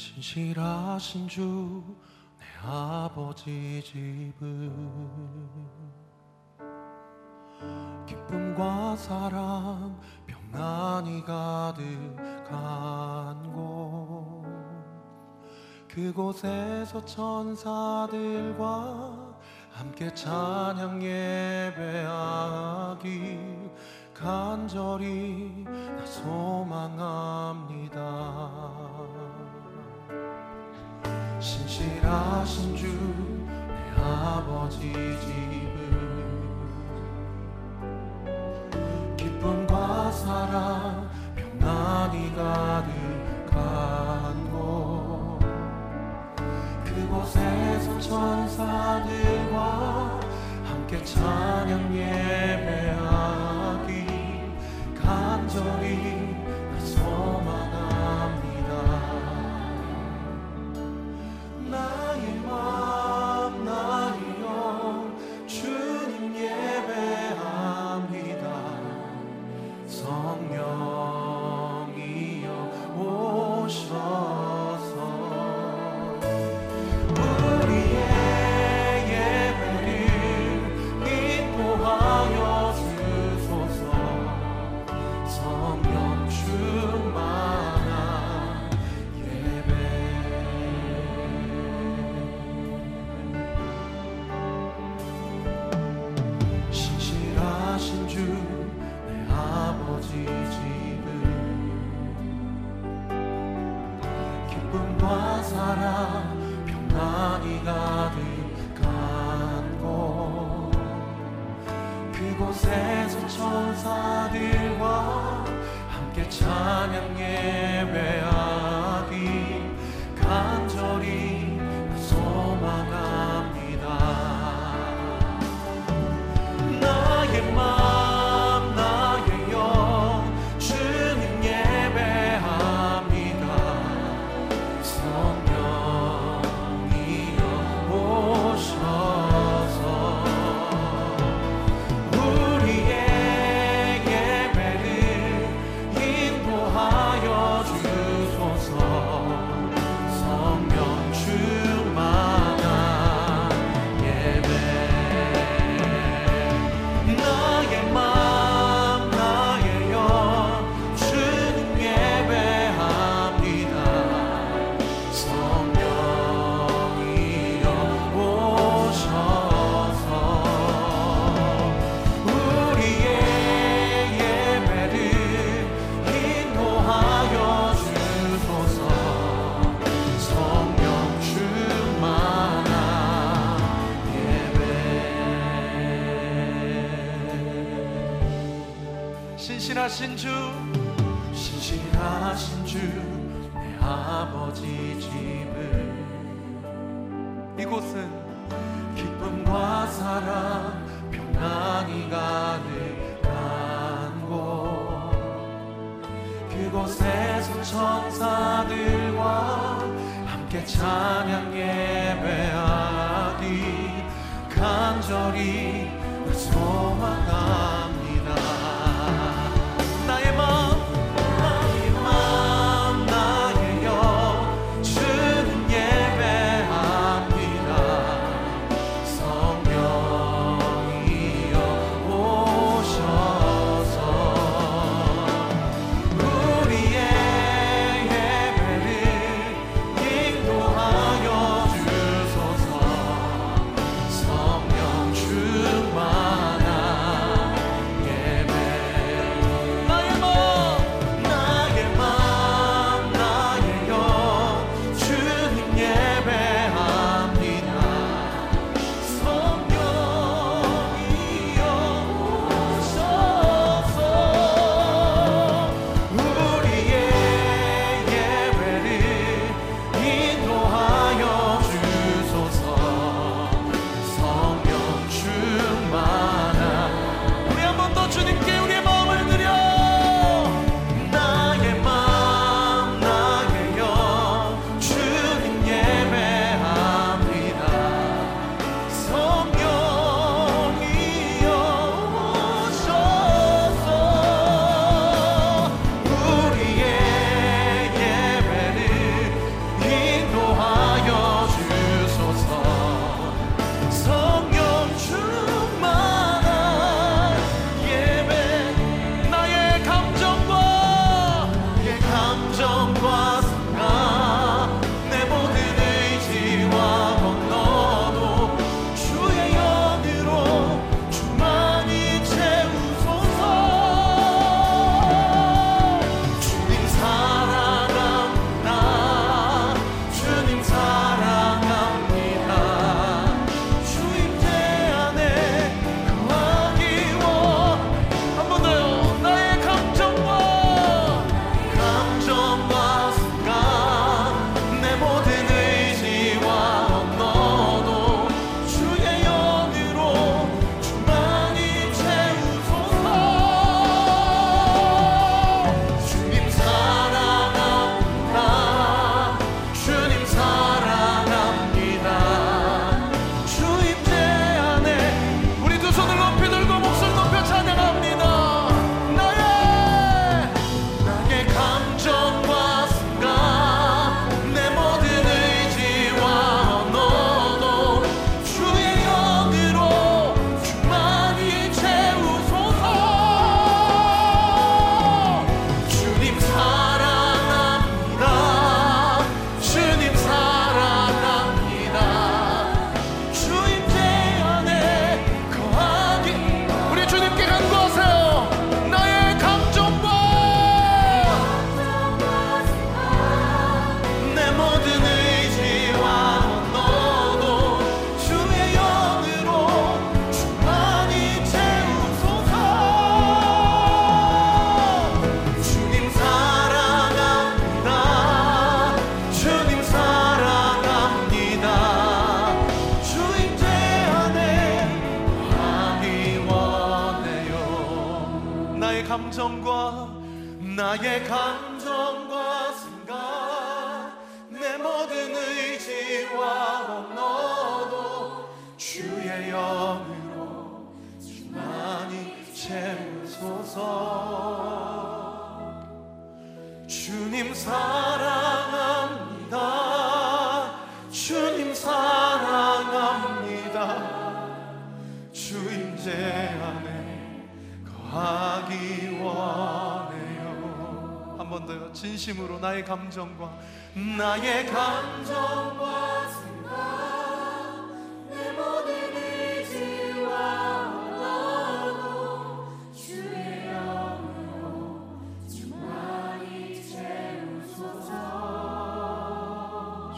신실하신 주 내 아버지 집은. 기쁨과 사랑 평안이 가득한 곳. 그곳에서 천사들과 함께 찬양 예배하기 간절히 나 소망합니다 신실하신 주 내 아버지 집은. 기쁨과 사랑 평안이 가득한 곳. 그곳에서 천사들과 함께 찬양 예배하기 간절히 사랑 평안이 가득한 곳 그곳에서 천사들과 함께 찬양 예배하 신실하신 주 신실하신 주 내 아버지 집은 이곳은 기쁨과 사랑 평안이 가득한 곳. 그곳에서 천사들과 함께 찬양 예배하기 간절히 소망합 감정과 나의 감정과 생각 내 모든 의지와 언어도 주의 영으로 주만이 채우소서. 주님 사랑합니다. 주님 사랑합니다. 주 임재 안에 거하기 원해요. 한 번 더요. 진심으로 나의 감정과 나의 감정과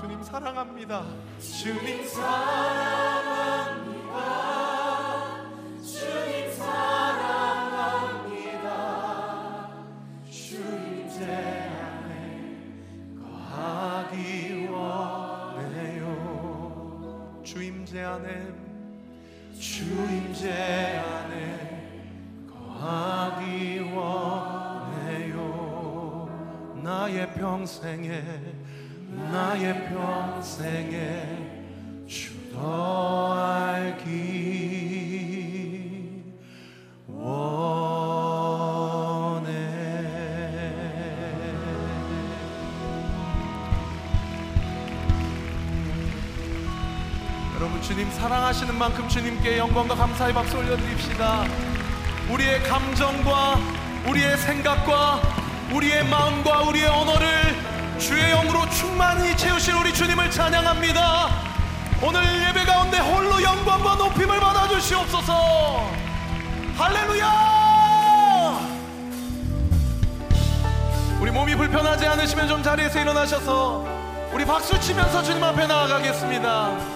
주님 사랑합니다. 주님 사랑 평생에 나의 평생에 주더 알기 원해. 여러분 주님 사랑하시는 만큼 주님께 영광과 감사의 박수 올려드립시다. 우리의 감정과 우리의 생각과 우리의 마음과 우리의 언어를 주의 영으로 충만히 채우실 우리 주님을 찬양합니다. 오늘 예배 가운데 홀로 영광과 높임을 받아 주시옵소서. 할렐루야! 우리 몸이 불편하지 않으시면 좀 자리에서 일어나셔서 우리 박수 치면서 주님 앞에 나아가겠습니다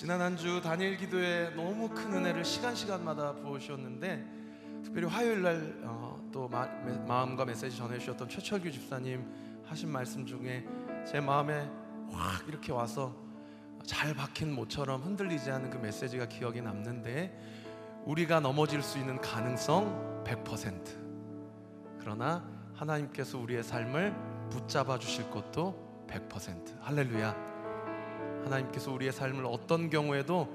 지난 한 주 단일 기도에 너무 큰 은혜를 시간 시간마다 부어주셨는데 특별히 화요일 날또 어, 마음과 메시지 전해주셨던 최철규 집사님 하신 말씀 중에 제 마음에 확 이렇게 와서 잘 박힌 모처럼 흔들리지 않은 그 메시지가 기억에 남는데 우리가 넘어질 수 있는 가능성 100% 그러나 하나님께서 우리의 삶을 붙잡아 주실 것도 100% 할렐루야 하나님께서 우리의 삶을 어떤 경우에도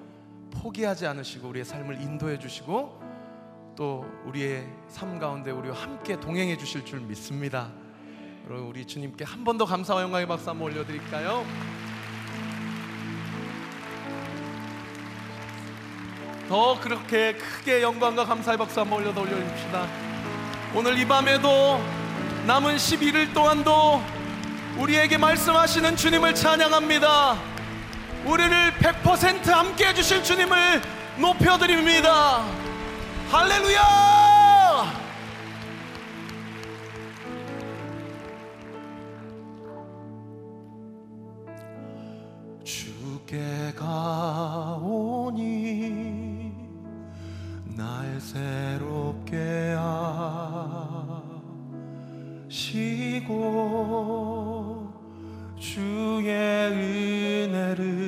포기하지 않으시고 우리의 삶을 인도해 주시고 또 우리의 삶 가운데 우리와 함께 동행해 주실 줄 믿습니다. 여러분 우리 주님께 한 번 더 감사와 영광의 박수 한번 올려드릴까요? 더 그렇게 크게 영광과 감사의 박수 한번 올려 올려줍시다. 오늘 이 밤에도 남은 11일 동안도 우리에게 말씀하시는 주님을 찬양합니다. 우리를 100% 함께 해주실 주님을 높여드립니다. 할렐루야! 주께 가오니 날 새롭게 하시고 주의 은혜를